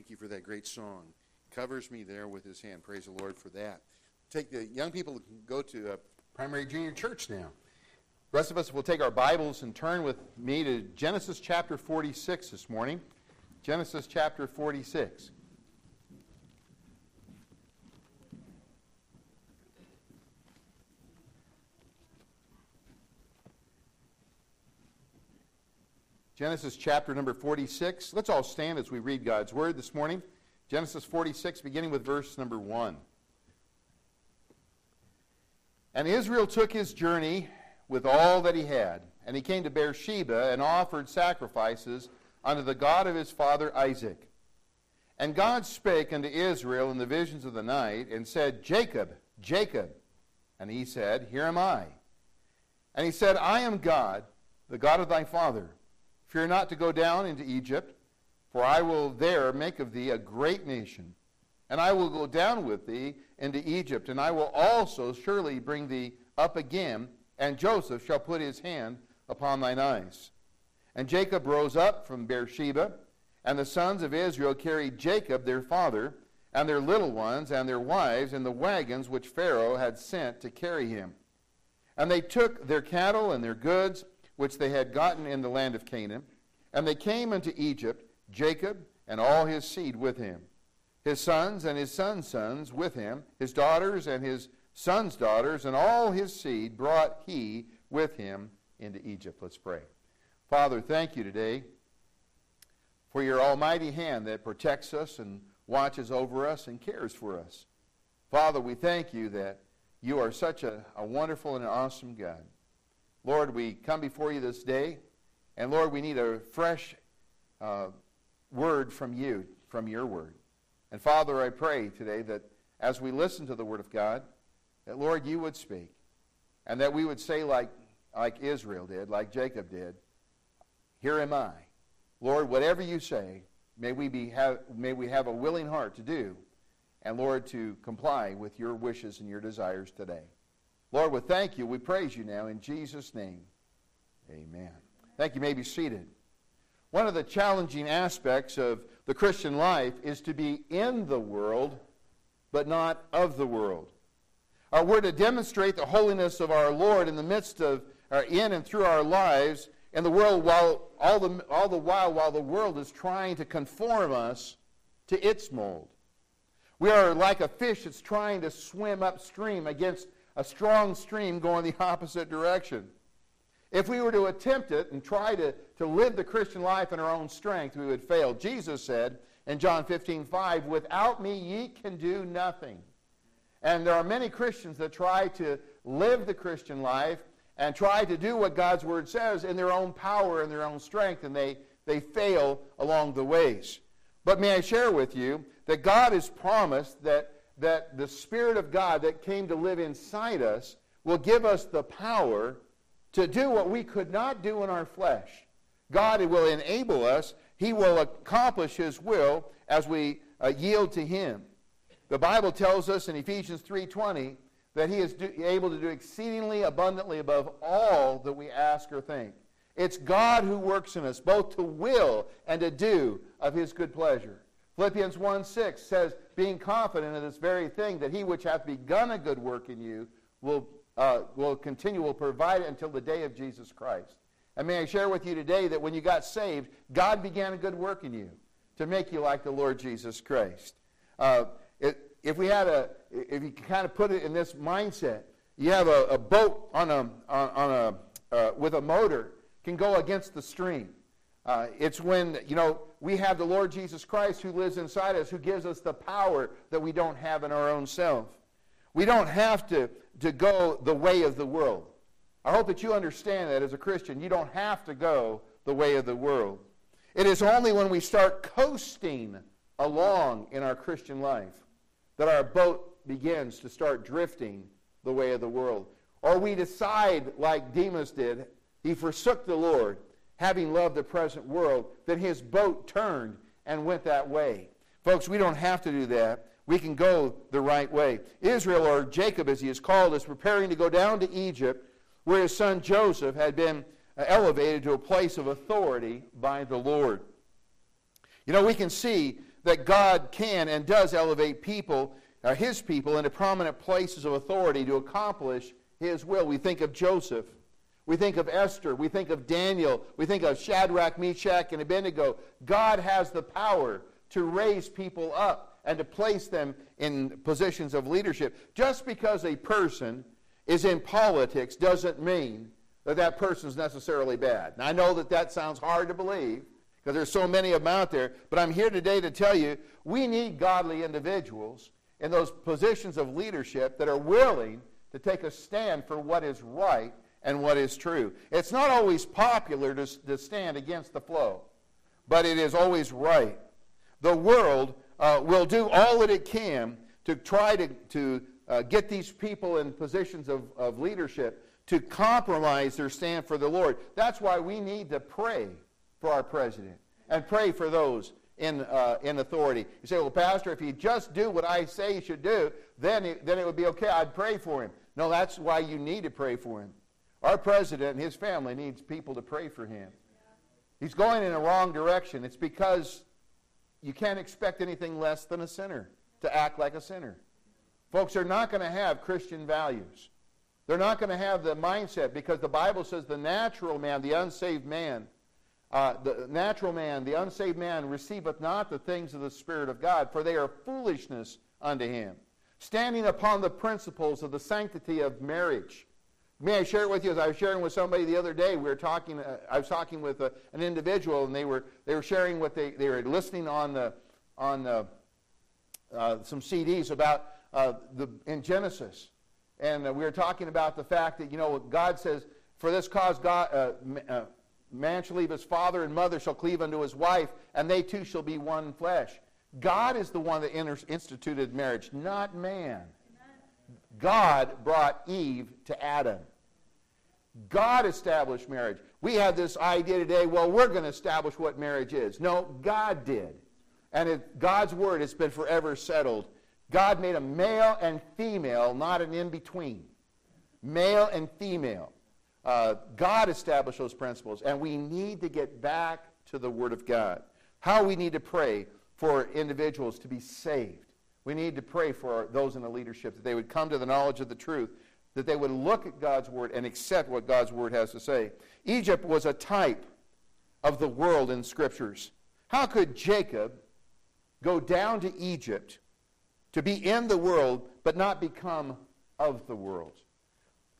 Thank you for that great song. Covers me there with his hand. Praise the Lord for that. Take the young people go to uh, primary junior church now. The rest of us will take our Bibles and turn with me to Genesis chapter 46 this morning. Genesis chapter 46. Genesis chapter number 46. Let's all stand as we read God's word this morning. Genesis 46, beginning with verse number 1. And Israel took his journey with all that he had, and he came to Beersheba and offered sacrifices unto the God of his father Isaac. And God spake unto Israel in the visions of the night, and said, Jacob, Jacob. And he said, Here am I. And he said, I am God, the God of thy father. Fear not to go down into Egypt, for I will there make of thee a great nation. And I will go down with thee into Egypt, and I will also surely bring thee up again, and Joseph shall put his hand upon thine eyes. And Jacob rose up from Beersheba, and the sons of Israel carried Jacob their father, and their little ones, and their wives, in the wagons which Pharaoh had sent to carry him. And they took their cattle and their goods, which they had gotten in the land of Canaan, and they came unto Egypt, Jacob and all his seed with him, his sons and his sons' sons with him, his daughters and his sons' daughters, and all his seed brought he with him into Egypt. Let's pray. Father, thank you today for your almighty hand that protects us and watches over us and cares for us. Father, we thank you that you are such a, a wonderful and an awesome God. Lord, we come before you this day, and Lord, we need a fresh uh, word from you, from your word. And Father, I pray today that as we listen to the word of God, that Lord, you would speak, and that we would say like, like Israel did, like Jacob did, Here am I. Lord, whatever you say, may we, be have, may we have a willing heart to do, and Lord, to comply with your wishes and your desires today. Lord, we thank you. We praise you now in Jesus' name. Amen. Thank you. you may be seated. One of the challenging aspects of the Christian life is to be in the world, but not of the world. Uh, we're to demonstrate the holiness of our Lord in the midst of, uh, in and through our lives in the world, while all the, all the while, while the world is trying to conform us to its mold. We are like a fish that's trying to swim upstream against a strong stream going the opposite direction. If we were to attempt it and try to, to live the Christian life in our own strength, we would fail. Jesus said in John 15, 5, Without me ye can do nothing. And there are many Christians that try to live the Christian life and try to do what God's Word says in their own power and their own strength, and they, they fail along the ways. But may I share with you that God has promised that, that the Spirit of God that came to live inside us will give us the power to do what we could not do in our flesh. God will enable us. He will accomplish His will as we uh, yield to Him. The Bible tells us in Ephesians 3.20 that He is do, able to do exceedingly abundantly above all that we ask or think. It's God who works in us, both to will and to do of His good pleasure. Philippians 1 6 says, being confident of this very thing, that he which hath begun a good work in you will uh, will continue, will provide it until the day of Jesus Christ. And may I share with you today that when you got saved, God began a good work in you to make you like the Lord Jesus Christ. Uh, it, if we had a, if you kind of put it in this mindset, you have a, a boat on a, on, a, uh, with a motor can go against the stream. Uh, it's when, you know, we have the Lord Jesus Christ who lives inside us, who gives us the power that we don't have in our own self. We don't have to, to go the way of the world. I hope that you understand that as a Christian. You don't have to go the way of the world. It is only when we start coasting along in our Christian life that our boat begins to start drifting the way of the world. Or we decide, like Demas did, he forsook the Lord, having loved the present world, that his boat turned and went that way. Folks, we don't have to do that. We can go the right way. Israel, or Jacob as he is called, is preparing to go down to Egypt, where his son Joseph had been uh, elevated to a place of authority by the Lord. You know, we can see that God can and does elevate people, uh, his people, into prominent places of authority to accomplish his will. We think of Joseph. We think of Esther. We think of Daniel. We think of Shadrach, Meshach, and Abednego. God has the power to raise people up and to place them in positions of leadership. Just because a person is in politics doesn't mean that that person is necessarily bad. Now, I know that that sounds hard to believe because there's so many of them out there, but I'm here today to tell you we need godly individuals in those positions of leadership that are willing to take a stand for what is right and what is true. It's not always popular to, to stand against the flow, but it is always right. The world uh, will do all that it can to try to, to uh, get these people in positions of, of leadership to compromise their stand for the Lord. That's why we need to pray for our president and pray for those in, uh, in authority. You say, well, Pastor, if you just do what I say you should do, then it, then it would be okay. I'd pray for him. No, that's why you need to pray for him. Our president and his family needs people to pray for him. He's going in a wrong direction. It's because you can't expect anything less than a sinner to act like a sinner. Folks are not going to have Christian values. They're not going to have the mindset because the Bible says the natural man, the unsaved man, uh, the natural man, the unsaved man, receiveth not the things of the Spirit of God, for they are foolishness unto him. Standing upon the principles of the sanctity of marriage. May I share it with you? As I was sharing with somebody the other day, we were talking. Uh, I was talking with a, uh, an individual, and they were they were sharing what they they were listening on the on the, uh, some CDs about uh, the in Genesis and uh, we were talking about the fact that, you know, God says, for this cause, God, uh, man shall leave his father and mother shall cleave unto his wife, and they two shall be one flesh. God is the one that instituted marriage, not man. God brought Eve to Adam. God established marriage. We have this idea today, well, we're going to establish what marriage is. No, God did. And it, God's word has been forever settled God made a male and female, not an in between. Male and female. Uh, God established those principles, and we need to get back to the Word of God. How we need to pray for individuals to be saved. We need to pray for those in the leadership that they would come to the knowledge of the truth, that they would look at God's Word and accept what God's Word has to say. Egypt was a type of the world in Scriptures. How could Jacob go down to Egypt to be in the world, but not become of the world.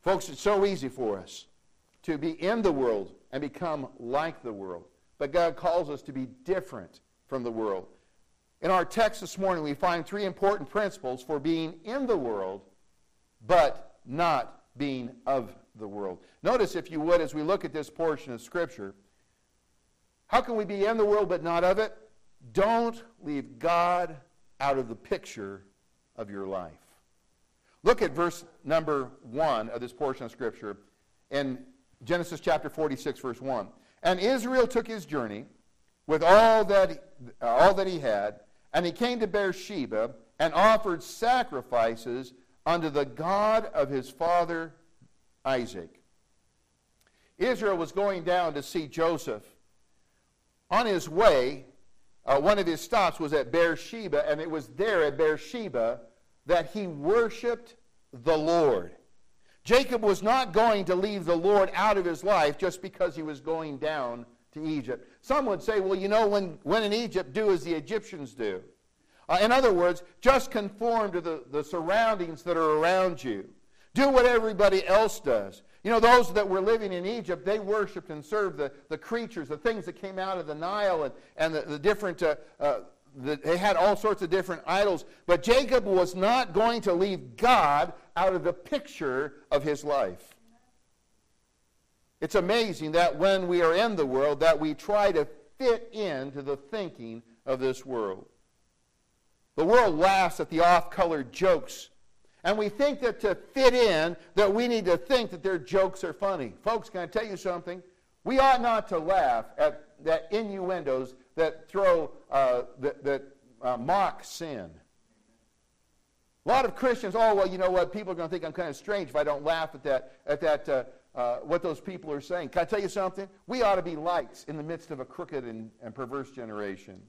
Folks, it's so easy for us to be in the world and become like the world. But God calls us to be different from the world. In our text this morning, we find three important principles for being in the world, but not being of the world. Notice, if you would, as we look at this portion of Scripture, how can we be in the world but not of it? Don't leave God out of the picture of your life. Look at verse number 1 of this portion of Scripture in Genesis chapter 46, verse 1. And Israel took his journey with all that, all that he had, and he came to Beersheba and offered sacrifices unto the God of his father Isaac. Israel was going down to see Joseph. On his way, uh, one of his stops was at Beersheba, and it was there at Beersheba that he worshiped the Lord. Jacob was not going to leave the Lord out of his life just because he was going down to Egypt. Some would say, well, you know, when, when in Egypt, do as the Egyptians do. Uh, in other words, just conform to the, the surroundings that are around you. Do what everybody else does. You know, those that were living in Egypt, they worshiped and served the, the creatures, the things that came out of the Nile, and, and the, the different, uh, uh, the, they had all sorts of different idols. But Jacob was not going to leave God out of the picture of his life. It's amazing that when we are in the world, that we try to fit into the thinking of this world. The world laughs at the off-colored jokes and we think that to fit in, that we need to think that their jokes are funny. Folks, can I tell you something? We ought not to laugh at that innuendos that throw, uh, that, that uh, mock sin. A lot of Christians, oh, well, you know what? People are going to think I'm kind of strange if I don't laugh at that, at that uh, uh, what those people are saying. Can I tell you something? We ought to be lights in the midst of a crooked and, and perverse generation.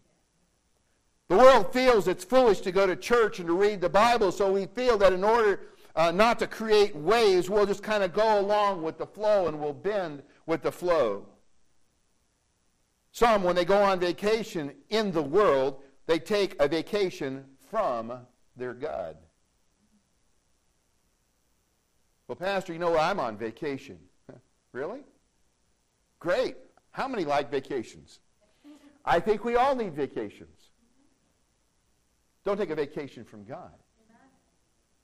The world feels it's foolish to go to church and to read the Bible, so we feel that in order uh, not to create waves, we'll just kind of go along with the flow and we'll bend with the flow. Some, when they go on vacation in the world, they take a vacation from their God. Well, Pastor, you know I'm on vacation. really? Great. How many like vacations? I think we all need vacations. Don't take a vacation from God.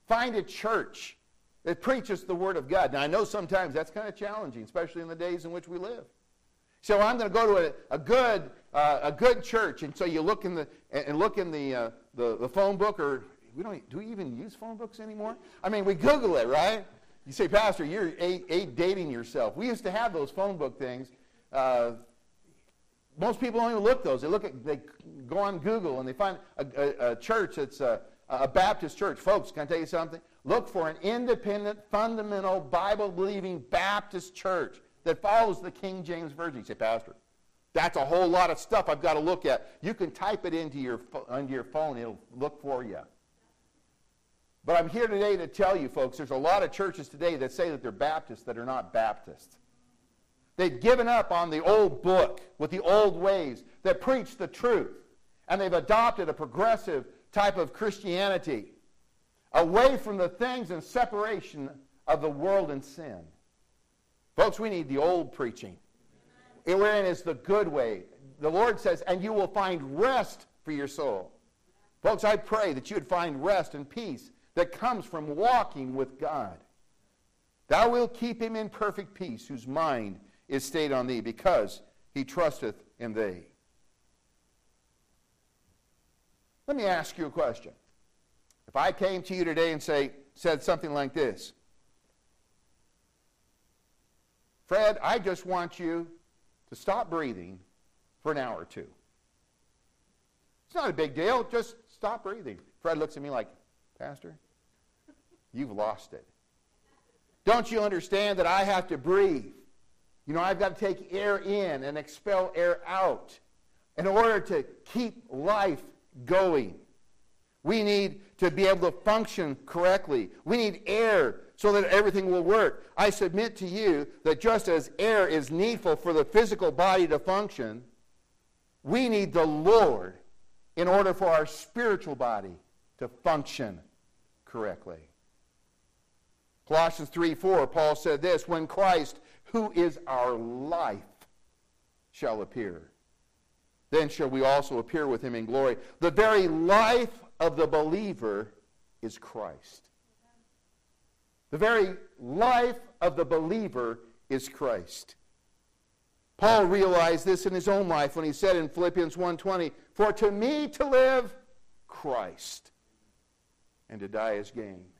Find a church that preaches the Word of God. Now, I know sometimes that's kind of challenging, especially in the days in which we live. So I'm going to go to a, a good, uh, a good church, and so you look in the and look in the, uh, the the phone book, or we don't do we even use phone books anymore? I mean, we Google it, right? You say, Pastor, you're a, a dating yourself. We used to have those phone book things. Uh, most people don't even look those. They look at, they go on Google and they find a, a, a church that's a, a, Baptist church. Folks, can I tell you something? Look for an independent, fundamental, Bible-believing Baptist church that follows the King James Version. You say, Pastor, that's a whole lot of stuff I've got to look at. You can type it into your, into your phone. It'll look for you. But I'm here today to tell you, folks, there's a lot of churches today that say that they're Baptists that are not Baptists. They've given up on the old book with the old ways that preach the truth. And they've adopted a progressive type of Christianity away from the things and separation of the world and sin. Folks, we need the old preaching. It, Wherein is the good way. The Lord says, and you will find rest for your soul. Folks, I pray that you would find rest and peace that comes from walking with God. Thou wilt keep him in perfect peace, whose mind is stayed on thee, because he trusteth in thee. Let me ask you a question. If I came to you today and say, said something like this, Fred, I just want you to stop breathing for an hour or two. It's not a big deal. Just stop breathing. Fred looks at me like, Pastor, you've lost it. Don't you understand that I have to breathe? You know, I've got to take air in and expel air out in order to keep life going. We need to be able to function correctly. We need air so that everything will work. I submit to you that just as air is needful for the physical body to function, we need the Lord in order for our spiritual body to function correctly. Colossians 3 4, Paul said this When Christ who is our life, shall appear. Then shall we also appear with him in glory. The very life of the believer is Christ. The very life of the believer is Christ. Paul realized this in his own life when he said in Philippians 1:20, "For to me to live Christ, and to die is gain."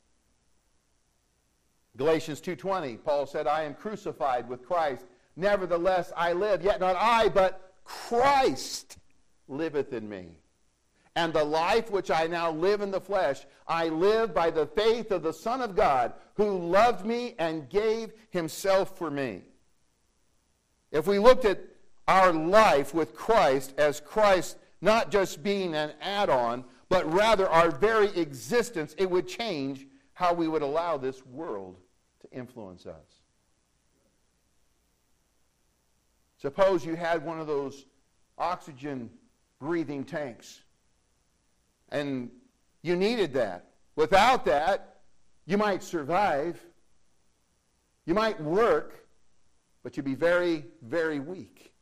Galatians 2:20, Paul said, "I am crucified with Christ; nevertheless I live, yet not I, but Christ liveth in me. And the life which I now live in the flesh, I live by the faith of the Son of God, who loved me and gave himself for me." If we looked at our life with Christ as Christ not just being an add-on, but rather our very existence, it would change how we would allow this world influence us. Suppose you had one of those oxygen breathing tanks and you needed that. Without that, You might survive. You might work, but you'd be very, very weak.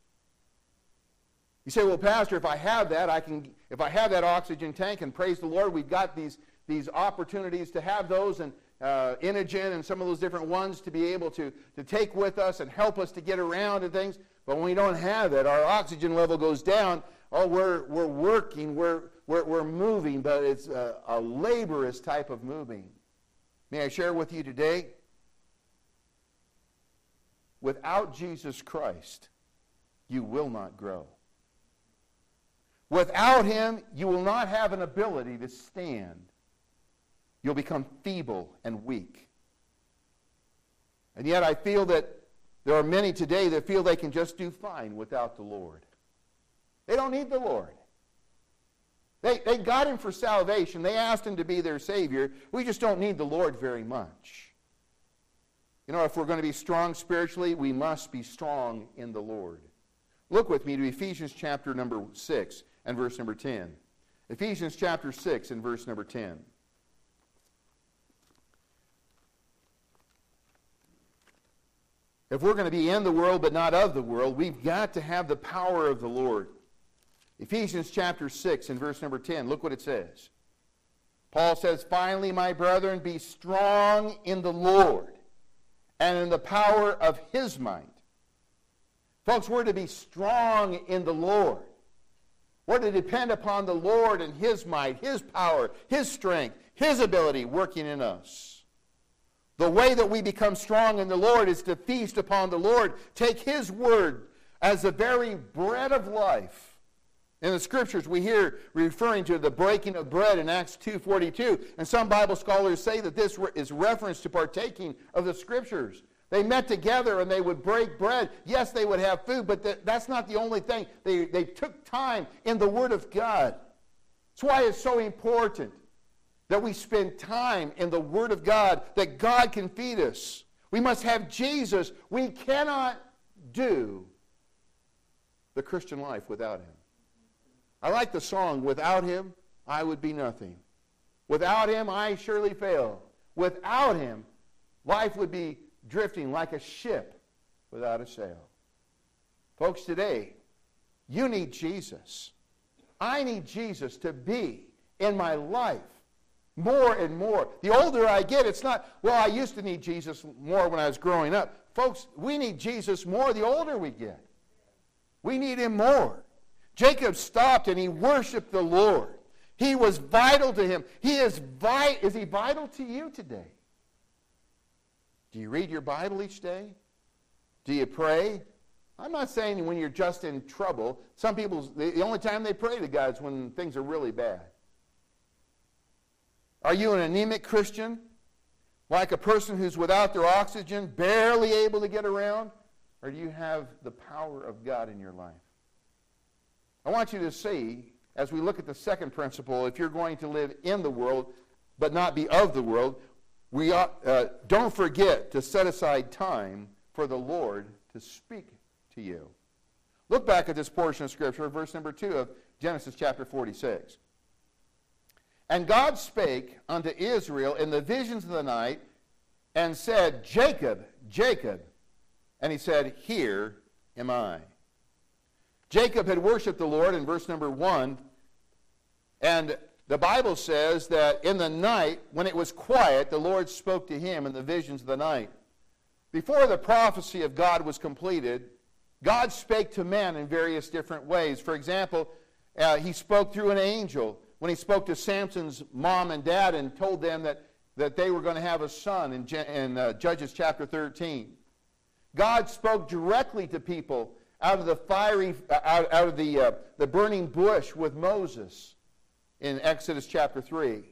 You say, well, Pastor, if I have that, I can, if I have that oxygen tank, and praise the Lord, we've got these, these opportunities to have those, and uh, Inogen and some of those different ones to be able to, to take with us and help us to get around and things. But when we don't have it, our oxygen level goes down. Oh, we're, we're working, we're, we're, we're moving, but it's a, a laborious type of moving. May I share with you today? Without Jesus Christ, you will not grow. Without him, you will not have an ability to stand. You'll become feeble and weak. And yet, I feel that there are many today that feel they can just do fine without the Lord. They don't need the Lord. They, they got him for salvation. They asked him to be their Savior. We just don't need the Lord very much. You know, if we're going to be strong spiritually, we must be strong in the Lord. Look with me to Ephesians chapter number 6 and verse number 10. Ephesians chapter 6 and verse number 10. If we're going to be in the world but not of the world, we've got to have the power of the Lord. Ephesians chapter 6 and verse number 10, look what it says. Paul says, Finally, my brethren, be strong in the Lord and in the power of his might. Folks, we're to be strong in the Lord. We're to depend upon the Lord and his might, his power, his strength, his ability working in us. The way that we become strong in the Lord is to feast upon the Lord, take his word as the very bread of life in the scriptures, we hear referring to the breaking of bread in Acts 2.42. And some Bible scholars say that this is reference to partaking of the scriptures. They met together and they would break bread. Yes, they would have food, but th- that's not the only thing. They, they took time in the Word of God. That's why it's so important that we spend time in the Word of God, that God can feed us. We must have Jesus. We cannot do the Christian life without Him. I like the song, Without Him, I Would Be Nothing. Without Him, I surely fail. Without Him, life would be drifting like a ship without a sail. Folks, today, you need Jesus. I need Jesus to be in my life more and more. The older I get, it's not, well, I used to need Jesus more when I was growing up. Folks, we need Jesus more the older we get. We need him more. Jacob stopped and he worshiped the Lord. He was vital to him. He is vi- is he vital to you today? Do you read your Bible each day? Do you pray? I'm not saying when you're just in trouble. Some people, the only time they pray to God is when things are really bad. Are you an anemic Christian? Like a person who's without their oxygen, barely able to get around? Or do you have the power of God in your life? I want you to see, as we look at the second principle, if you're going to live in the world but not be of the world, we ought, uh, don't forget to set aside time for the Lord to speak to you. Look back at this portion of Scripture, verse number 2 of Genesis chapter 46. And God spake unto Israel in the visions of the night and said, Jacob, Jacob. And he said, Here am I. Jacob had worshiped the Lord in verse number 1, and the Bible says that in the night, when it was quiet, the Lord spoke to him in the visions of the night. Before the prophecy of God was completed, God spake to men in various different ways. For example, uh, he spoke through an angel when he spoke to Samson's mom and dad and told them that, that they were going to have a son in, in uh, Judges chapter 13. God spoke directly to people out of the fiery, out, out of the, uh, the burning bush with Moses in Exodus chapter 3.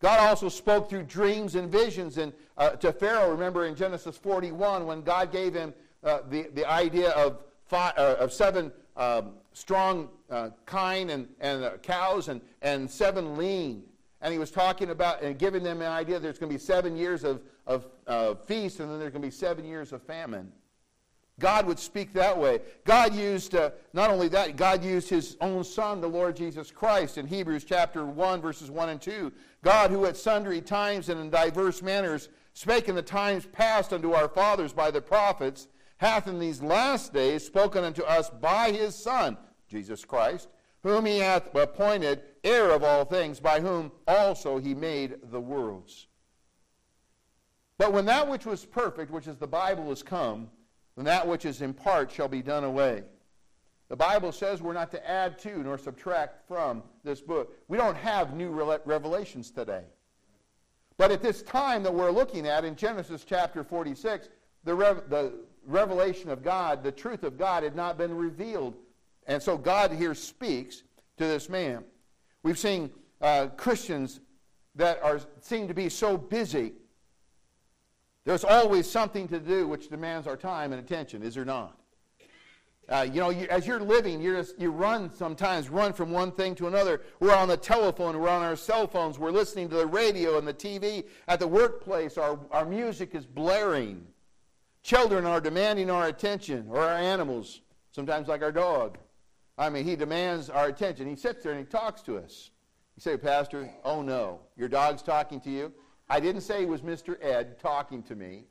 God also spoke through dreams and visions and, uh, to Pharaoh, remember in Genesis 41, when God gave him uh, the, the idea of, five, uh, of seven um, strong uh, kine and, and uh, cows and, and seven lean. And he was talking about and giving them an idea there's going to be seven years of, of feast and then there's going to be seven years of famine. God would speak that way. God used, uh, not only that, God used his own Son, the Lord Jesus Christ, in Hebrews chapter 1, verses 1 and 2. God, who at sundry times and in diverse manners spake in the times past unto our fathers by the prophets, hath in these last days spoken unto us by his Son, Jesus Christ, whom he hath appointed heir of all things, by whom also he made the worlds. But when that which was perfect, which is the Bible, is come, then that which is in part shall be done away. The Bible says we're not to add to nor subtract from this book. We don't have new revelations today. But at this time that we're looking at in Genesis chapter 46, the, the revelation of God, the truth of God, had not been revealed. And so God here speaks to this man. We've seen uh, Christians that are seem to be so busy there's always something to do which demands our time and attention, is there not? Uh, you know, you, as you're living, you just you run sometimes, run from one thing to another. We're on the telephone, we're on our cell phones, we're listening to the radio and the TV. At the workplace, our, our music is blaring. Children are demanding our attention, or our animals, sometimes like our dog. I mean, he demands our attention. He sits there and he talks to us. You say, Pastor, oh no, your dog's talking to you? I didn't say it was Mr. Ed talking to me.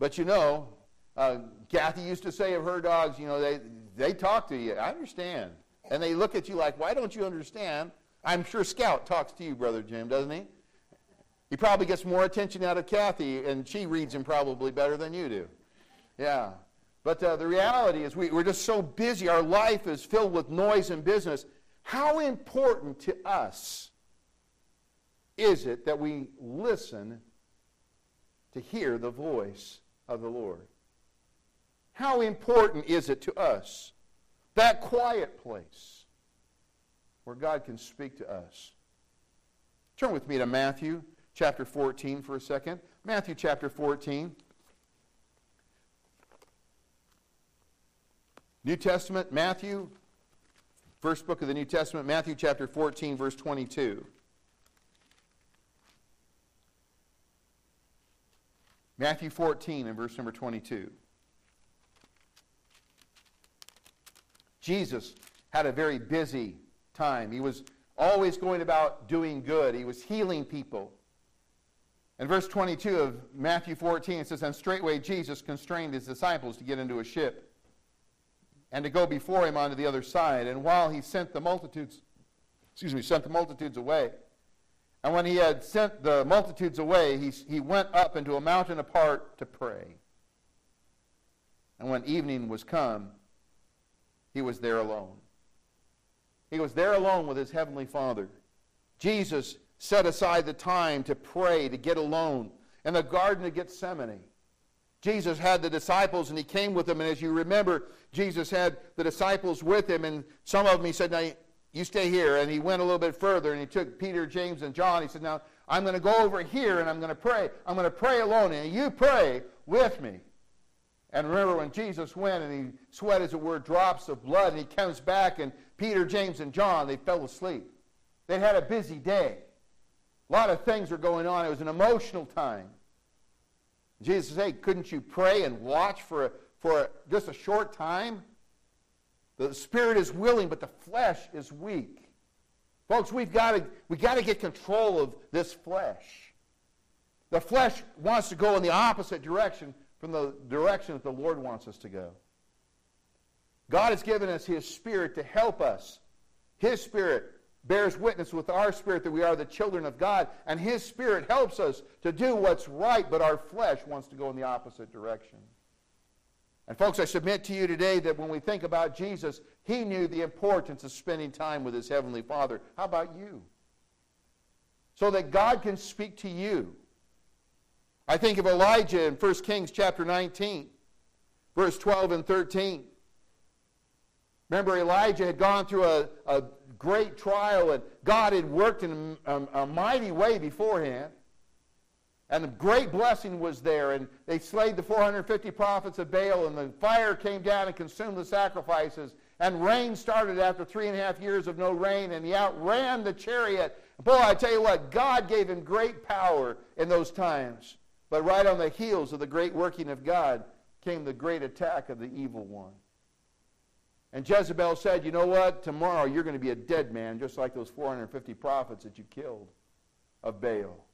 But you know, uh, Kathy used to say of her dogs, you know, they, they talk to you. I understand. And they look at you like, why don't you understand? I'm sure Scout talks to you, Brother Jim, doesn't he? He probably gets more attention out of Kathy, and she reads him probably better than you do. Yeah. But uh, the reality is, we, we're just so busy. Our life is filled with noise and business. How important to us is it that we listen to hear the voice of the Lord? How important is it to us? That quiet place where God can speak to us. Turn with me to Matthew chapter 14 for a second. Matthew chapter 14. New Testament, Matthew, first book of the New Testament, Matthew chapter 14, verse 22. Matthew 14 and verse number 22. Jesus had a very busy time. He was always going about doing good. He was healing people. In verse 22 of Matthew 14, it says, And straightway Jesus constrained his disciples to get into a ship and to go before him onto the other side. And while he sent the multitudes, excuse me, sent the multitudes away, and when he had sent the multitudes away, he, he went up into a mountain apart to pray. And when evening was come, he was there alone. He was there alone with his heavenly Father. Jesus set aside the time to pray, to get alone in the Garden of Gethsemane. Jesus had the disciples and he came with them. And as you remember, Jesus had the disciples with him. And some of them, he said, Now, you stay here. And he went a little bit further and he took Peter, James, and John. He said, Now, I'm going to go over here and I'm going to pray. I'm going to pray alone, and you pray with me. And remember when Jesus went and he sweat, as it were, drops of blood, and he comes back, and Peter, James, and John, they fell asleep. They'd had a busy day. A lot of things were going on. It was an emotional time. Jesus said, hey, couldn't you pray and watch for, for just a short time? The spirit is willing, but the flesh is weak. Folks, we've got to, we've got to get control of this flesh. The flesh wants to go in the opposite direction from the direction that the Lord wants us to go. God has given us His Spirit to help us. His Spirit bears witness with our spirit that we are the children of God, and His Spirit helps us to do what's right, but our flesh wants to go in the opposite direction. And, folks, I submit to you today that when we think about Jesus, he knew the importance of spending time with his Heavenly Father. How about you? So that God can speak to you. I think of Elijah in 1 Kings chapter 19, verse 12 and 13. Remember, Elijah had gone through a, a great trial, and God had worked in a, a, a mighty way beforehand. And the great blessing was there, and they slayed the 450 prophets of Baal, and the fire came down and consumed the sacrifices. And rain started after three and a half years of no rain, and he outran the chariot. Boy, I tell you what, God gave him great power in those times. But right on the heels of the great working of God came the great attack of the evil one. And Jezebel said, You know what? Tomorrow you're going to be a dead man, just like those 450 prophets that you killed of Baal.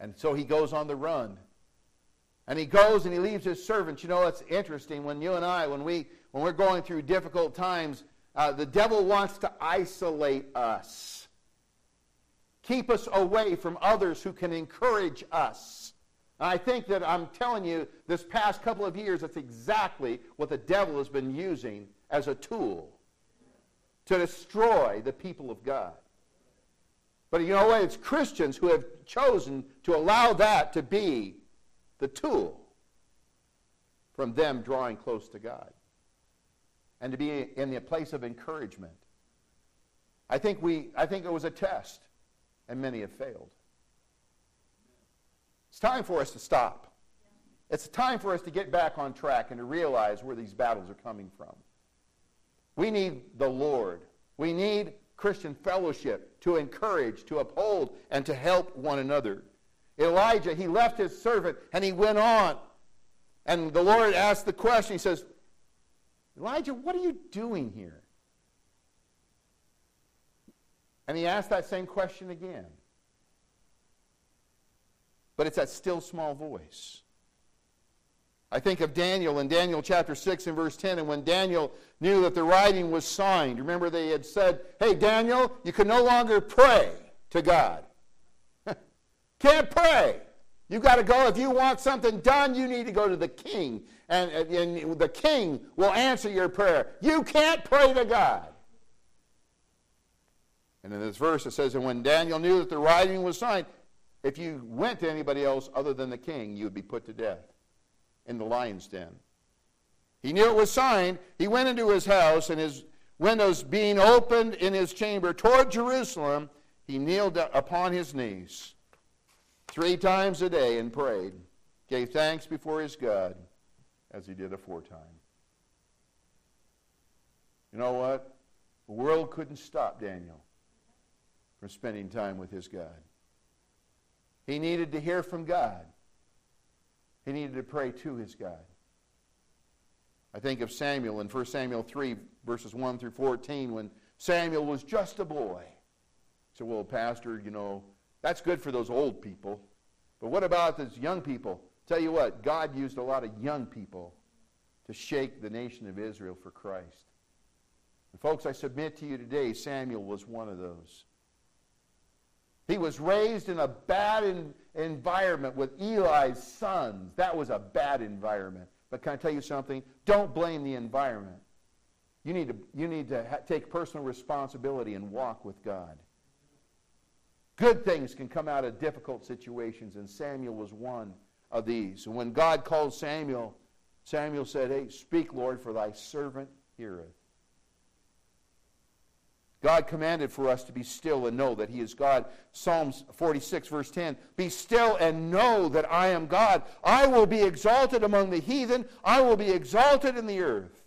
And so he goes on the run. And he goes and he leaves his servants. You know, it's interesting when you and I, when, we, when we're going through difficult times, uh, the devil wants to isolate us, keep us away from others who can encourage us. I think that I'm telling you, this past couple of years, that's exactly what the devil has been using as a tool to destroy the people of God. But you know what? It's Christians who have chosen to allow that to be the tool from them drawing close to God and to be in the place of encouragement. I think, we, I think it was a test, and many have failed. It's time for us to stop. It's time for us to get back on track and to realize where these battles are coming from. We need the Lord. We need Christian fellowship to encourage, to uphold, and to help one another. Elijah, he left his servant and he went on. And the Lord asked the question, he says, Elijah, what are you doing here? And he asked that same question again. But it's that still small voice. I think of Daniel in Daniel chapter 6 and verse 10. And when Daniel knew that the writing was signed, remember they had said, Hey, Daniel, you can no longer pray to God. Can't pray. You've got to go. If you want something done, you need to go to the king. And, and the king will answer your prayer. You can't pray to God. And in this verse it says, And when Daniel knew that the writing was signed, if you went to anybody else other than the king, you would be put to death in the lion's den. He knew it was signed. He went into his house, and his windows being opened in his chamber toward Jerusalem, he kneeled upon his knees three times a day and prayed, gave thanks before his God as he did aforetime. You know what? The world couldn't stop Daniel from spending time with his God. He needed to hear from God. He needed to pray to his God. I think of Samuel in 1 Samuel 3, verses 1 through 14, when Samuel was just a boy. Said, well, Pastor, you know, that's good for those old people. But what about those young people? Tell you what, God used a lot of young people to shake the nation of Israel for Christ. And folks, I submit to you today, Samuel was one of those. He was raised in a bad in, environment with Eli's sons. That was a bad environment. But can I tell you something? Don't blame the environment. You need to, you need to ha- take personal responsibility and walk with God. Good things can come out of difficult situations, and Samuel was one of these. And when God called Samuel, Samuel said, Hey, speak, Lord, for thy servant heareth. God commanded for us to be still and know that He is God. Psalms 46, verse 10 Be still and know that I am God. I will be exalted among the heathen, I will be exalted in the earth.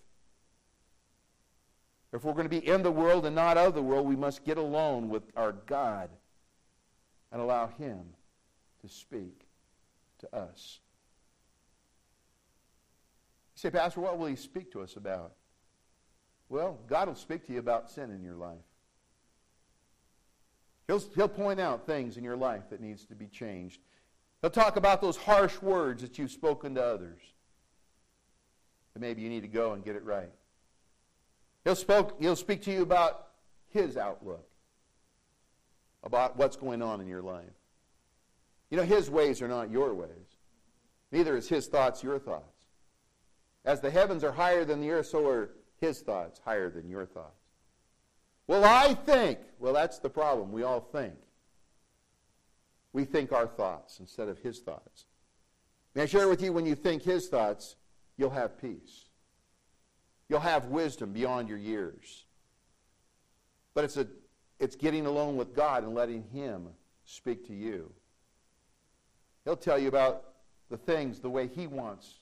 If we're going to be in the world and not of the world, we must get alone with our God and allow Him to speak to us. You say, Pastor, what will He speak to us about? Well, God will speak to you about sin in your life. He'll, he'll point out things in your life that needs to be changed. He'll talk about those harsh words that you've spoken to others. That maybe you need to go and get it right. He'll, spoke, he'll speak to you about his outlook about what's going on in your life. You know, his ways are not your ways. Neither is his thoughts your thoughts. As the heavens are higher than the earth, so are his thoughts higher than your thoughts. Well, I think. Well, that's the problem. We all think. We think our thoughts instead of his thoughts. May I share with you when you think his thoughts, you'll have peace. You'll have wisdom beyond your years. But it's a it's getting alone with God and letting Him speak to you. He'll tell you about the things the way He wants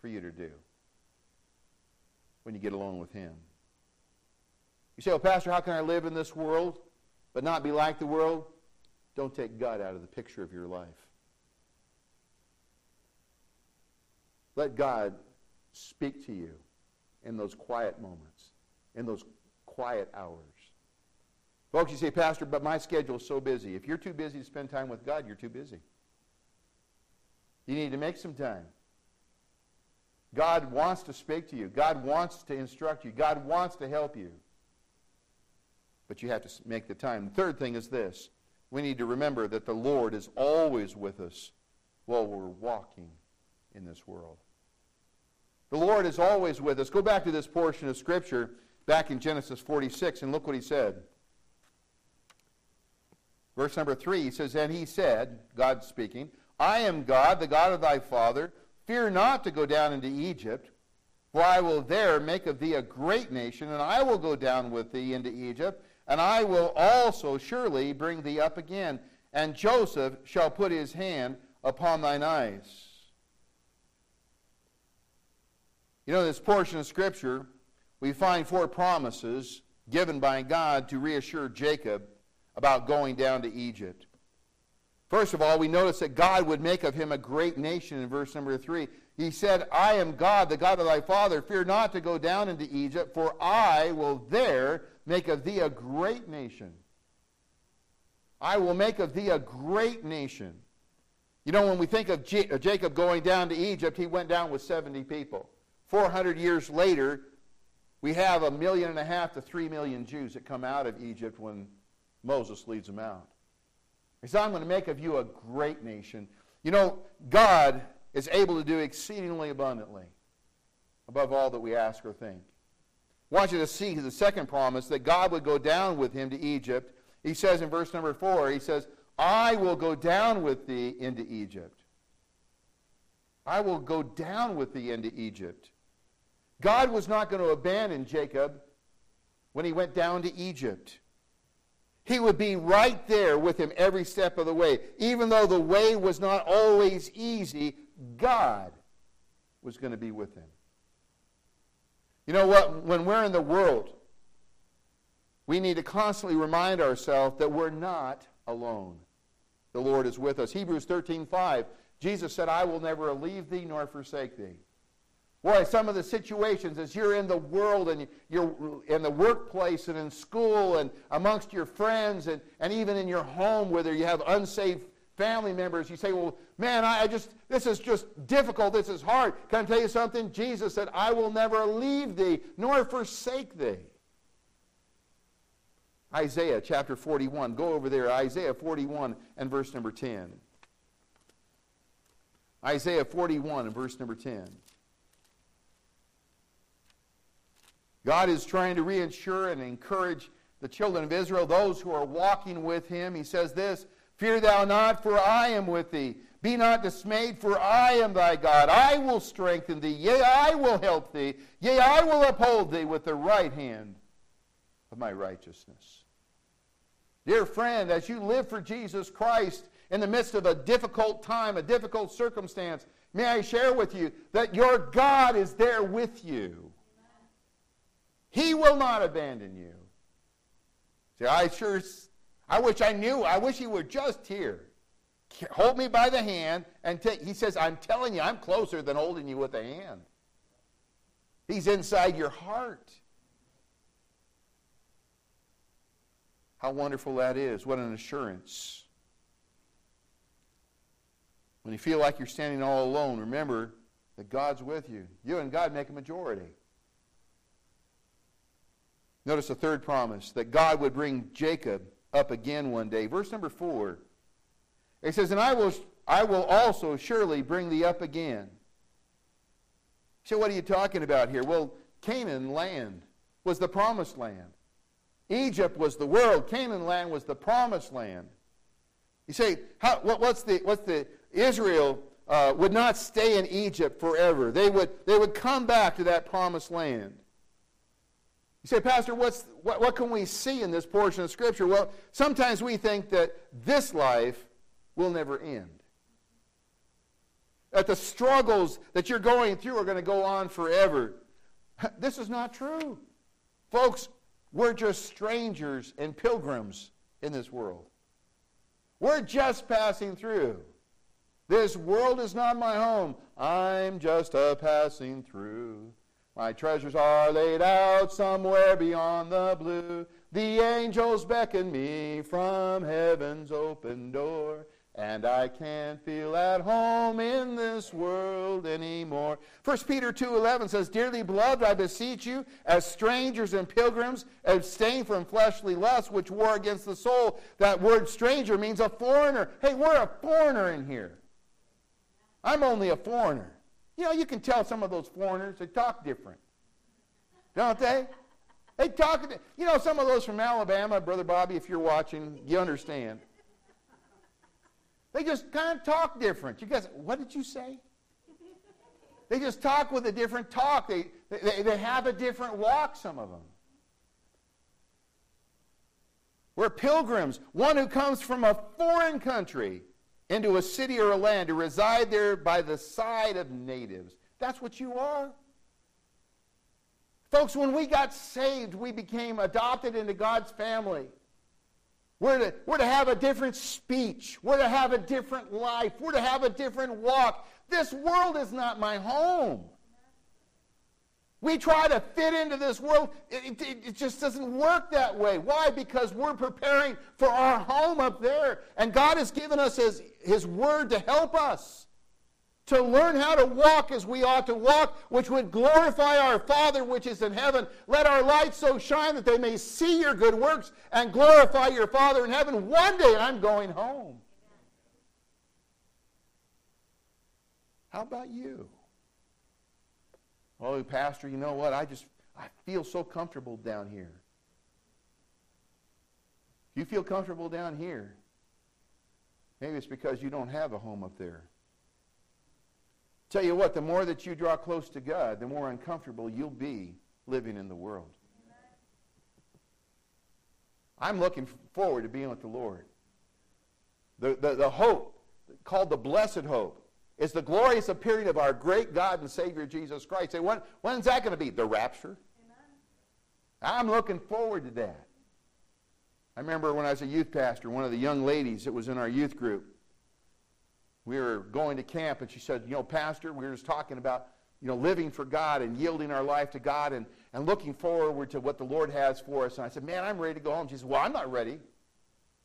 for you to do when you get along with Him. You say, well, Pastor, how can I live in this world but not be like the world? Don't take God out of the picture of your life. Let God speak to you in those quiet moments, in those quiet hours. Folks, you say, Pastor, but my schedule is so busy. If you're too busy to spend time with God, you're too busy. You need to make some time. God wants to speak to you. God wants to instruct you. God wants to help you. But you have to make the time. The third thing is this. We need to remember that the Lord is always with us while we're walking in this world. The Lord is always with us. Go back to this portion of Scripture back in Genesis 46 and look what he said. Verse number 3, he says, And he said, God speaking, I am God, the God of thy father. Fear not to go down into Egypt, for I will there make of thee a great nation, and I will go down with thee into Egypt, and I will also surely bring thee up again. And Joseph shall put his hand upon thine eyes. You know, this portion of Scripture, we find four promises given by God to reassure Jacob about going down to Egypt. First of all, we notice that God would make of him a great nation in verse number 3. He said, I am God, the God of thy father. Fear not to go down into Egypt, for I will there make of thee a great nation. I will make of thee a great nation. You know, when we think of uh, Jacob going down to Egypt, he went down with 70 people. 400 years later, we have a million and a half to three million Jews that come out of Egypt when Moses leads them out. He said, I'm going to make of you a great nation. You know, God is able to do exceedingly abundantly above all that we ask or think. I want you to see the second promise that God would go down with him to Egypt. He says in verse number 4, he says, I will go down with thee into Egypt. I will go down with thee into Egypt. God was not going to abandon Jacob when he went down to Egypt. He would be right there with him every step of the way. Even though the way was not always easy, God was going to be with him. You know what? When we're in the world, we need to constantly remind ourselves that we're not alone. The Lord is with us. Hebrews 13 5, Jesus said, I will never leave thee nor forsake thee. Boy, some of the situations as you're in the world and you're in the workplace and in school and amongst your friends and, and even in your home, whether you have unsaved family members, you say, Well, man, I just, this is just difficult. This is hard. Can I tell you something? Jesus said, I will never leave thee nor forsake thee. Isaiah chapter 41. Go over there. Isaiah 41 and verse number 10. Isaiah 41 and verse number 10. God is trying to reassure and encourage the children of Israel, those who are walking with him. He says this Fear thou not, for I am with thee. Be not dismayed, for I am thy God. I will strengthen thee. Yea, I will help thee. Yea, I will uphold thee with the right hand of my righteousness. Dear friend, as you live for Jesus Christ in the midst of a difficult time, a difficult circumstance, may I share with you that your God is there with you. He will not abandon you. See, I sure, I wish I knew. I wish he were just here. Hold me by the hand and take. He says, I'm telling you, I'm closer than holding you with a hand. He's inside your heart. How wonderful that is. What an assurance. When you feel like you're standing all alone, remember that God's with you. You and God make a majority. Notice the third promise that God would bring Jacob up again one day. Verse number four. It says, And I will, I will also surely bring thee up again. So, what are you talking about here? Well, Canaan land was the promised land. Egypt was the world. Canaan land was the promised land. You say, how, what, what's, the, what's the Israel uh, would not stay in Egypt forever. They would, they would come back to that promised land. You say, Pastor, what's, what, what can we see in this portion of Scripture? Well, sometimes we think that this life will never end. That the struggles that you're going through are going to go on forever. This is not true. Folks, we're just strangers and pilgrims in this world. We're just passing through. This world is not my home. I'm just a passing through. My treasures are laid out somewhere beyond the blue. The angels beckon me from heaven's open door. And I can't feel at home in this world anymore. 1 Peter 2.11 says, Dearly beloved, I beseech you, as strangers and pilgrims, abstain from fleshly lusts which war against the soul. That word stranger means a foreigner. Hey, we're a foreigner in here. I'm only a foreigner. You know, you can tell some of those foreigners, they talk different. Don't they? They talk, you know, some of those from Alabama, Brother Bobby, if you're watching, you understand. They just kind of talk different. You guys, what did you say? They just talk with a different talk. They, they, they have a different walk, some of them. We're pilgrims, one who comes from a foreign country into a city or a land to reside there by the side of natives. That's what you are. Folks, when we got saved, we became adopted into God's family. We're to, we're to have a different speech. We're to have a different life. We're to have a different walk. This world is not my home. We try to fit into this world. It, it, it, just doesn't work that way. Why? Because we're preparing for our home up there. And God has given us His, his Word to help us to learn how to walk as we ought to walk, which would glorify our Father which is in heaven. Let our light so shine that they may see your good works and glorify your Father in heaven. One day I'm going home. How about you? Oh, Pastor, you know what? I just I feel so comfortable down here. You feel comfortable down here. Maybe it's because you don't have a home up there. Tell you what, the more that you draw close to God, the more uncomfortable you'll be living in the world. I'm looking forward to being with the Lord. The, the, the hope, called the blessed hope, is the glorious appearing of our great God and Savior Jesus Christ. Say, when, when's that going to be? The rapture? Amen. I'm looking forward to that. I remember when I was a youth pastor, one of the young ladies that was in our youth group, we were going to camp, and she said, You know, Pastor, we were just talking about, you know, living for God and yielding our life to God and, and looking forward to what the Lord has for us. And I said, Man, I'm ready to go home. She said, Well, I'm not ready.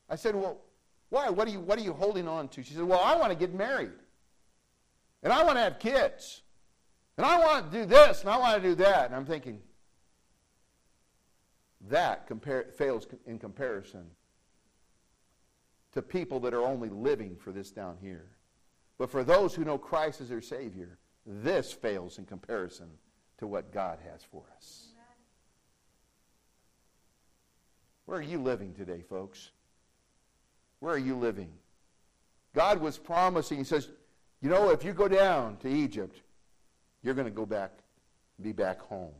I said, Well, why? What are you, what are you holding on to? She said, Well, I want to get married. And I want to have kids. And I want to do this and I want to do that. And I'm thinking, that compar- fails in comparison to people that are only living for this down here. But for those who know Christ as their Savior, this fails in comparison to what God has for us. Where are you living today, folks? Where are you living? God was promising, He says, you know, if you go down to Egypt, you're going to go back, be back home.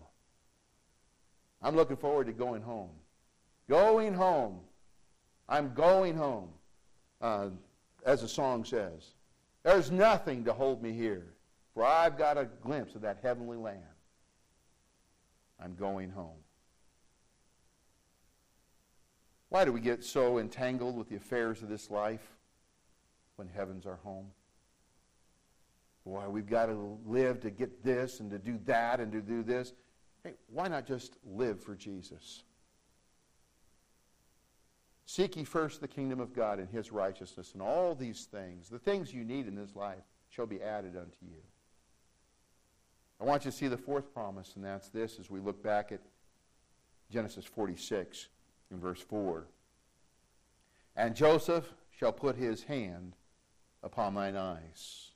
I'm looking forward to going home. Going home. I'm going home, uh, as the song says. There's nothing to hold me here, for I've got a glimpse of that heavenly land. I'm going home. Why do we get so entangled with the affairs of this life when heaven's our home? Why we've got to live to get this and to do that and to do this. Hey, why not just live for Jesus? Seek ye first the kingdom of God and his righteousness, and all these things, the things you need in this life, shall be added unto you. I want you to see the fourth promise, and that's this as we look back at Genesis 46 in verse 4. And Joseph shall put his hand upon mine eyes.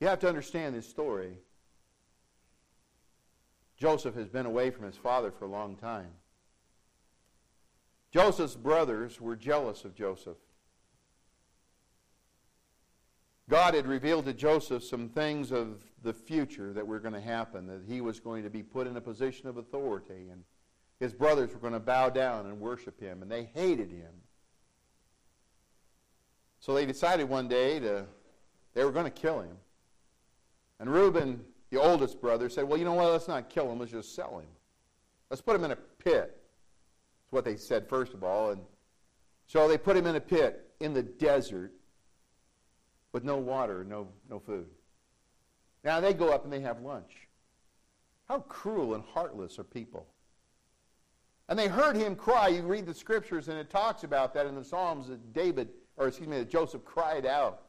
You have to understand this story Joseph has been away from his father for a long time. Joseph's brothers were jealous of Joseph. God had revealed to Joseph some things of the future that were going to happen, that he was going to be put in a position of authority, and his brothers were going to bow down and worship him, and they hated him. So they decided one day to, they were going to kill him. And Reuben the oldest brother said, Well, you know what? Let's not kill him. Let's just sell him. Let's put him in a pit. That's what they said, first of all. And so they put him in a pit. in the desert with no water, no, no food. Now they go up and they have lunch. How cruel and heartless are people. And they heard him cry. You read the scriptures, and it talks about that in the Psalms that David, or excuse me, that Joseph cried out.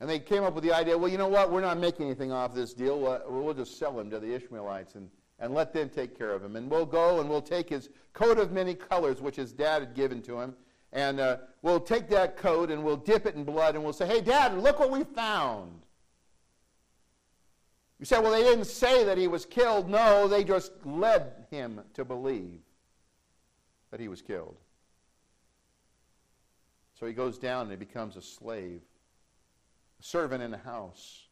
And they came up with the idea, well, you know what? We're not making anything off this deal. We'll just sell him to the Ishmaelites and, and let them take care of him. And we'll go and we'll take his coat of many colors, which his dad had given to him, and uh, we'll take that coat and we'll dip it in blood and we'll say, hey, Dad, look what we found. You say, well, they didn't say that he was killed. No, they just led him to believe that he was killed. So he goes down and he becomes a slave, servant in the house.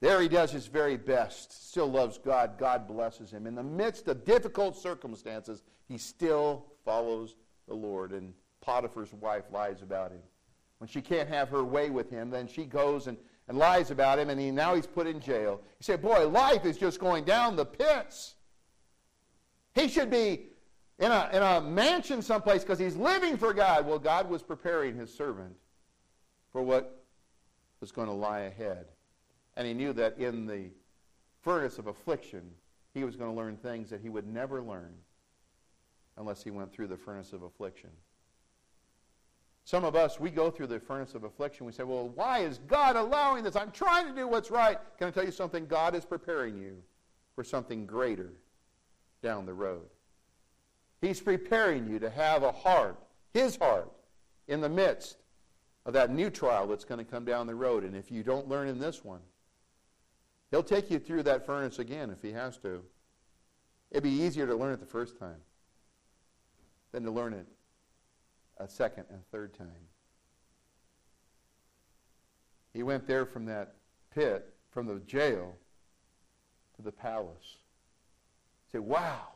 There he does his very best, still loves God. God blesses him. In the midst of difficult circumstances, he still follows the Lord. And Potiphar's wife lies about him. When she can't have her way with him, then she goes and, and lies about him, and he, now he's put in jail. You say, boy, life is just going down the pits. He should be in a, in a mansion someplace because he's living for God. Well, God was preparing his servant for what was going to lie ahead. And he knew that in the furnace of affliction, he was going to learn things that he would never learn unless he went through the furnace of affliction. Some of us, we go through the furnace of affliction. We say, well, why is God allowing this? I'm trying to do what's right. Can I tell you something? God is preparing you for something greater down the road. He's preparing you to have a heart, his heart, in the midst of that new trial that's going to come down the road. And if you don't learn in this one, he'll take you through that furnace again if he has to. It'd be easier to learn it the first time than to learn it a second and third time. He went there from that pit, from the jail, to the palace. Say, wow.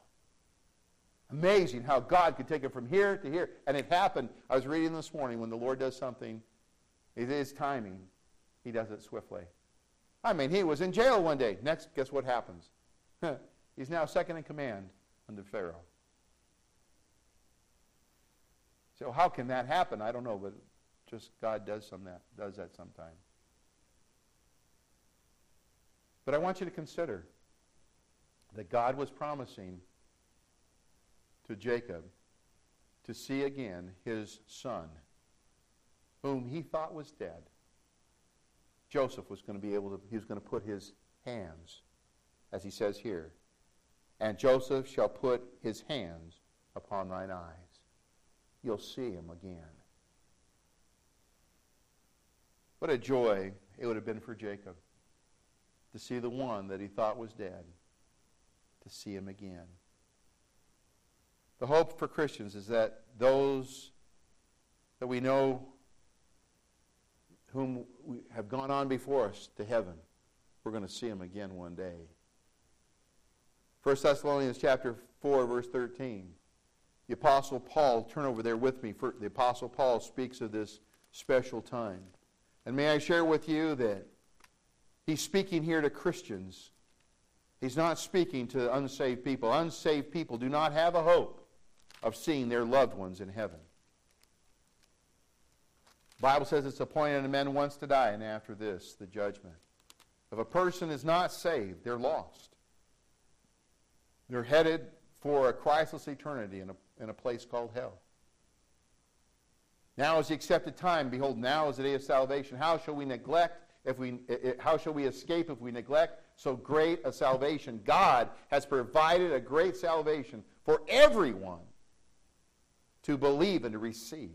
Amazing how God could take it from here to here. And it happened. I was reading this morning when the Lord does something, it is timing. He does it swiftly. I mean, he was in jail one day. Next, guess what happens? He's now second in command under Pharaoh. So how can that happen? I don't know, but just God does some that does that sometime. But I want you to consider that God was promising to Jacob to see again his son, whom he thought was dead. Joseph was going to be able to, he was going to put his hands, as he says here, and Joseph shall put his hands upon thine eyes you'll see him again. What a joy it would have been for Jacob to see the one that he thought was dead, to see him again. The hope for Christians is that those that we know whom have gone on before us to heaven, we're going to see them again one day. 1 Thessalonians chapter 4, verse 13. The Apostle Paul, turn over there with me. For the Apostle Paul speaks of this special time. And may I share with you that he's speaking here to Christians. He's not speaking to unsaved people. Unsaved people do not have a hope of seeing their loved ones in heaven. The Bible says it's appointed unto men once to die, and after this, the judgment. If a person is not saved, they're lost. They're headed for a Christless eternity in a in a place called hell. Now is the accepted time. Behold, now is the day of salvation. How shall we neglect if we how shall we escape if we neglect so great a salvation? God has provided a great salvation for everyone to believe and to receive.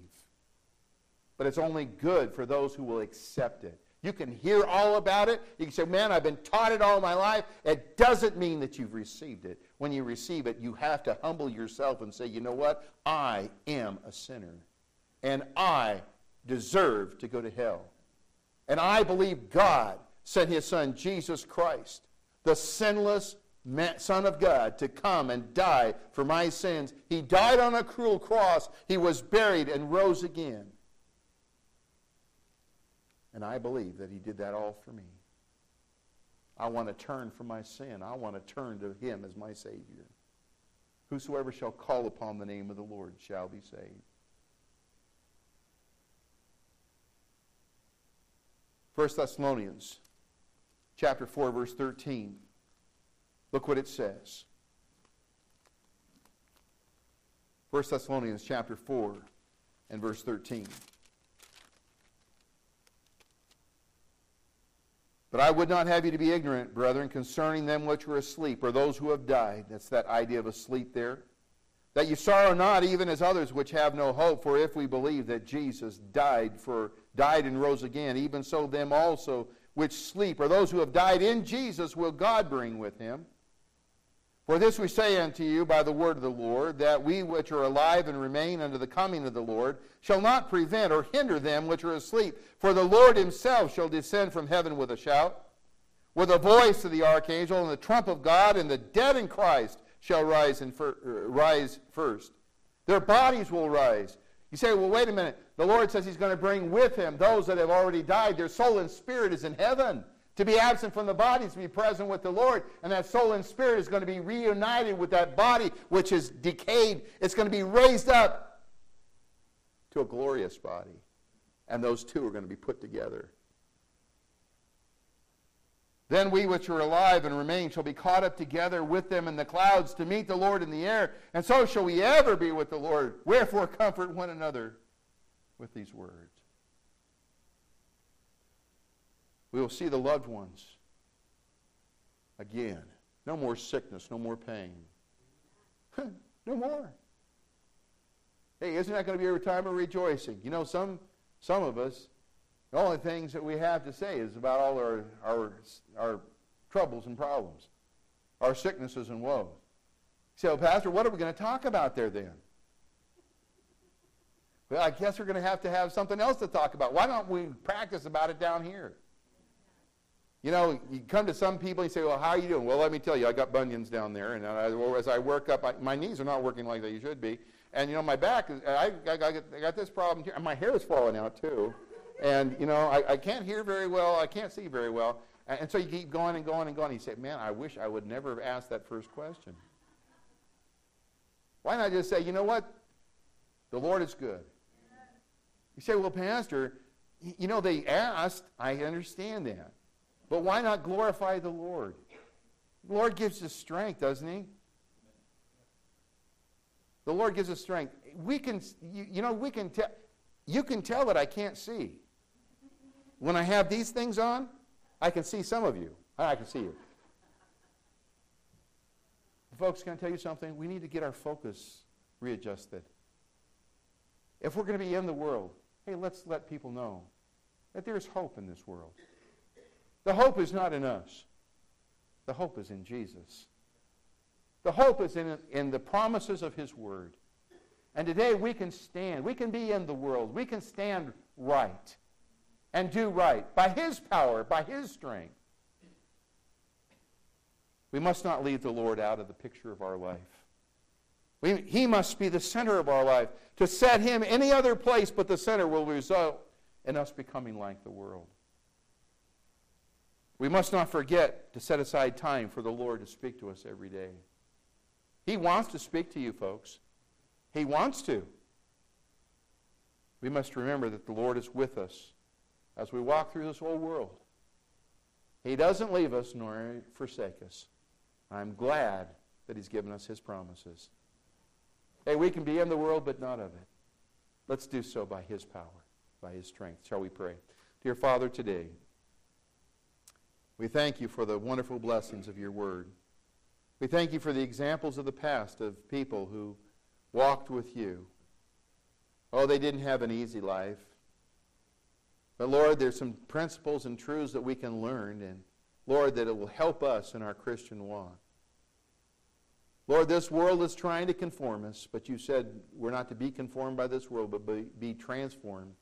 But it's only good for those who will accept it. You can hear all about it. You can say, Man, I've been taught it all my life. It doesn't mean that you've received it. When you receive it, you have to humble yourself and say, You know what? I am a sinner. And I deserve to go to hell. And I believe God sent his son, Jesus Christ, the sinless Son of God, to come and die for my sins. He died on a cruel cross. He was buried and rose again. And I believe that he did that all for me. I want to turn from my sin. I want to turn to him as my Savior. Whosoever shall call upon the name of the Lord shall be saved. 1 Thessalonians chapter 4 verse 13. Look what it says. 1 Thessalonians chapter 4 and verse 13. But I would not have you to be ignorant, brethren, concerning them which are asleep, or those who have died. That's that idea of asleep there. That you sorrow not, even as others which have no hope. For if we believe that Jesus died for died and rose again, even so them also which sleep, or those who have died in Jesus, will God bring with him. For this we say unto you by the word of the Lord, that we which are alive and remain unto the coming of the Lord shall not prevent or hinder them which are asleep. For the Lord himself shall descend from heaven with a shout, with a voice of the archangel, and the trump of God, and the dead in Christ shall rise, and fir- uh, rise first. Their bodies will rise. You say, well, wait a minute. The Lord says he's going to bring with him those that have already died. Their soul and spirit is in heaven. To be absent from the body is to be present with the Lord. And that soul and spirit is going to be reunited with that body which is decayed. It's going to be raised up to a glorious body. And those two are going to be put together. Then we which are alive and remain shall be caught up together with them in the clouds to meet the Lord in the air. And so shall we ever be with the Lord. Wherefore comfort one another with these words. We will see the loved ones again. No more sickness, no more pain. no more. Hey, isn't that going to be a time of rejoicing? You know, some, some of us, the only things that we have to say is about all our, our, our troubles and problems, our sicknesses and woes. So, Pastor, what are we going to talk about there then? Well, I guess we're going to have to have something else to talk about. Why don't we practice about it down here? You know, you come to some people and you say, well, how are you doing? Well, let me tell you, I got bunions down there. And I, as I work up, I, my knees are not working like they should be. And, you know, my back, is, I, I, got, I got this problem here. And my hair is falling out, too. And, you know, I, I can't hear very well. I can't see very well. And, and so you keep going and going and going. And you say, man, I wish I would never have asked that first question. Why not just say, you know what? The Lord is good. You say, well, Pastor, you know, they asked. I understand that. But why not glorify the Lord? The Lord gives us strength, doesn't He? The Lord gives us strength. We can, you, you know, we can tell. You can tell that I can't see. When I have these things on, I can see some of you. Ah, I can see you. Folks, can I tell you something? We need to get our focus readjusted. If we're going to be in the world, hey, let's let people know that there's hope in this world. The hope is not in us. The hope is in Jesus. The hope is in, in the promises of His Word. And today we can stand. We can be in the world. We can stand right and do right by His power, by His strength. We must not leave the Lord out of the picture of our life. We, he must be the center of our life. To set Him any other place but the center will result in us becoming like the world. We must not forget to set aside time for the Lord to speak to us every day. He wants to speak to you, folks. He wants to. We must remember that the Lord is with us as we walk through this whole world. He doesn't leave us nor forsake us. I'm glad that He's given us His promises. Hey, we can be in the world, but not of it. Let's do so by His power, by His strength. Shall we pray? Dear Father, today, we thank you for the wonderful blessings of your word. We thank you for the examples of the past of people who walked with you. Oh, they didn't have an easy life. But Lord, there's some principles and truths that we can learn, and Lord, that it will help us in our Christian walk. Lord, this world is trying to conform us, but you said we're not to be conformed by this world, but be, be transformed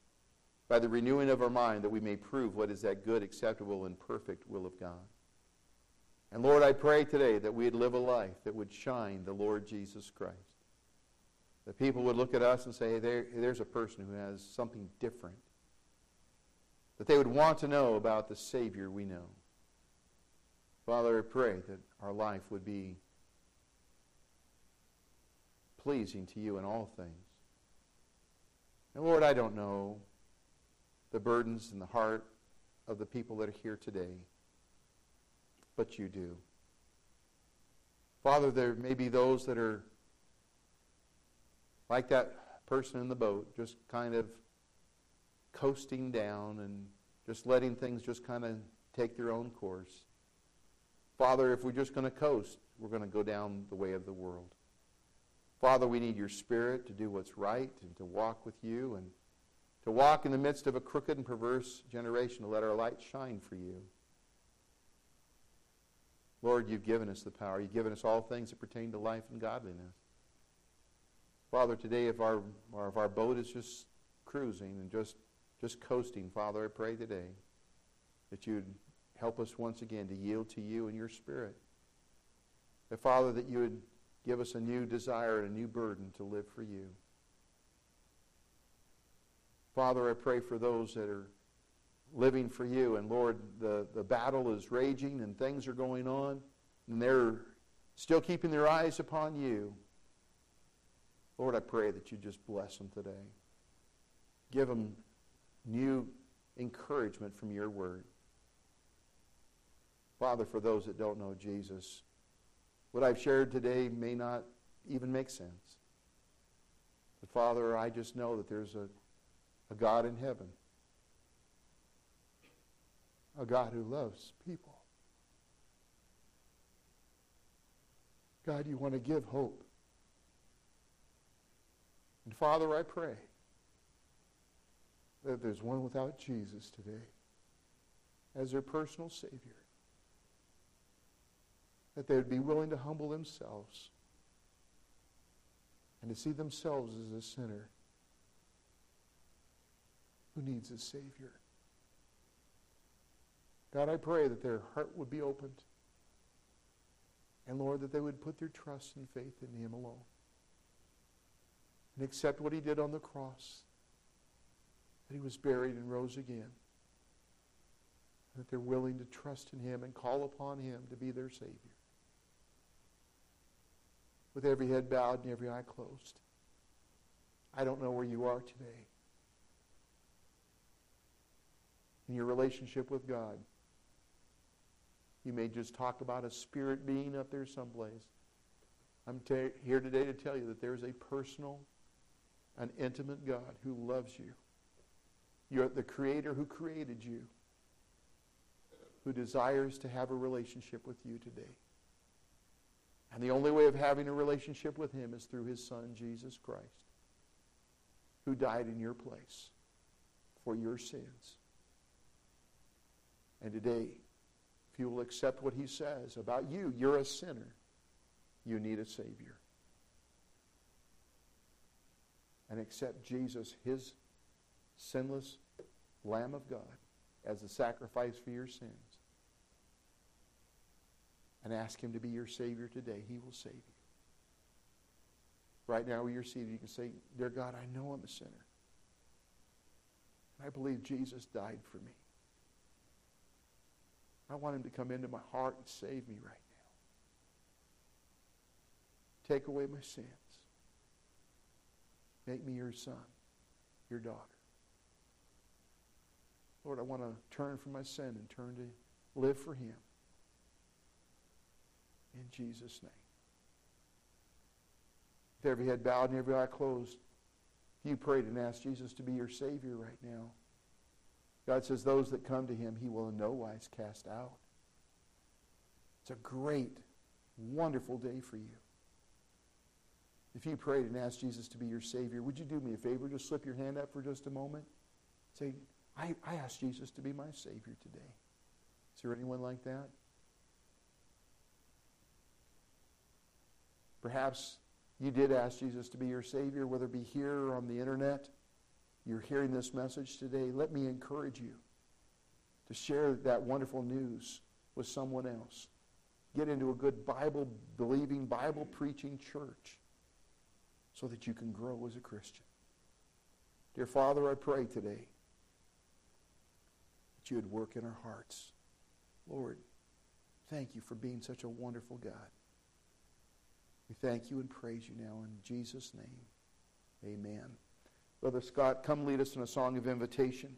by the renewing of our mind that we may prove what is that good, acceptable, and perfect will of God. And Lord, I pray today that we'd live a life that would shine the Lord Jesus Christ. That people would look at us and say, hey, there, there's a person who has something different. That they would want to know about the Savior we know. Father, I pray that our life would be pleasing to you in all things. And Lord, I don't know the burdens in the heart of the people that are here today, but you do. Father, there may be those that are like that person in the boat, just kind of coasting down and just letting things just kind of take their own course. Father, if we're just going to coast, we're going to go down the way of the world. Father, we need your spirit to do what's right and to walk with you and to walk in the midst of a crooked and perverse generation, to let our light shine for you. Lord, you've given us the power. You've given us all things that pertain to life and godliness. Father, today if our, if our boat is just cruising and just, just coasting, Father, I pray today that you'd help us once again to yield to you and your spirit. That, Father, that you would give us a new desire and a new burden to live for you. Father, I pray for those that are living for you. And Lord, the, the battle is raging and things are going on, and they're still keeping their eyes upon you. Lord, I pray that you just bless them today. Give them new encouragement from your word. Father, for those that don't know Jesus, what I've shared today may not even make sense. But Father, I just know that there's a, a God in heaven, a God who loves people. God, you want to give hope. And Father, I pray that there's one without Jesus today as their personal Savior that they would be willing to humble themselves and to see themselves as a sinner who needs a Savior. God, I pray that their heart would be opened. And Lord, that they would put their trust and faith in Him alone. And accept what He did on the cross. That He was buried and rose again. That they're willing to trust in Him and call upon Him to be their Savior with every head bowed and every eye closed. I don't know where you are today in your relationship with God. You may just talk about a spirit being up there someplace. I'm here today to tell you that there's a personal, an intimate God who loves you. You're the creator who created you, who desires to have a relationship with you today. And the only way of having a relationship with him is through his son, Jesus Christ, who died in your place for your sins. And today, if you will accept what he says about you, you're a sinner. You need a Savior. And accept Jesus, his sinless Lamb of God, as a sacrifice for your sins and ask Him to be your Savior today, He will save you. Right now, where you're seated, you can say, Dear God, I know I'm a sinner. And I believe Jesus died for me. I want Him to come into my heart and save me right now. Take away my sins. Make me your son, your daughter. Lord, I want to turn from my sin and turn to live for Him in Jesus' name. With every head bowed and every eye closed, you prayed and asked Jesus to be your Savior right now, God says those that come to him, he will in no wise cast out. It's a great, wonderful day for you. If you prayed and asked Jesus to be your Savior, would you do me a favor? Just slip your hand up for just a moment. Say, I, I asked Jesus to be my Savior today. Is there anyone like that? Perhaps you did ask Jesus to be your Savior, whether it be here or on the internet. You're hearing this message today. Let me encourage you to share that wonderful news with someone else. Get into a good Bible believing, Bible preaching church so that you can grow as a Christian. Dear Father, I pray today that you would work in our hearts. Lord, thank you for being such a wonderful God. We thank you and praise you now in Jesus' name. Amen. Brother Scott, come lead us in a song of invitation.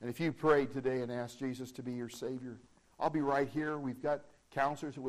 And if you prayed today and asked Jesus to be your Savior, I'll be right here. We've got counselors who would like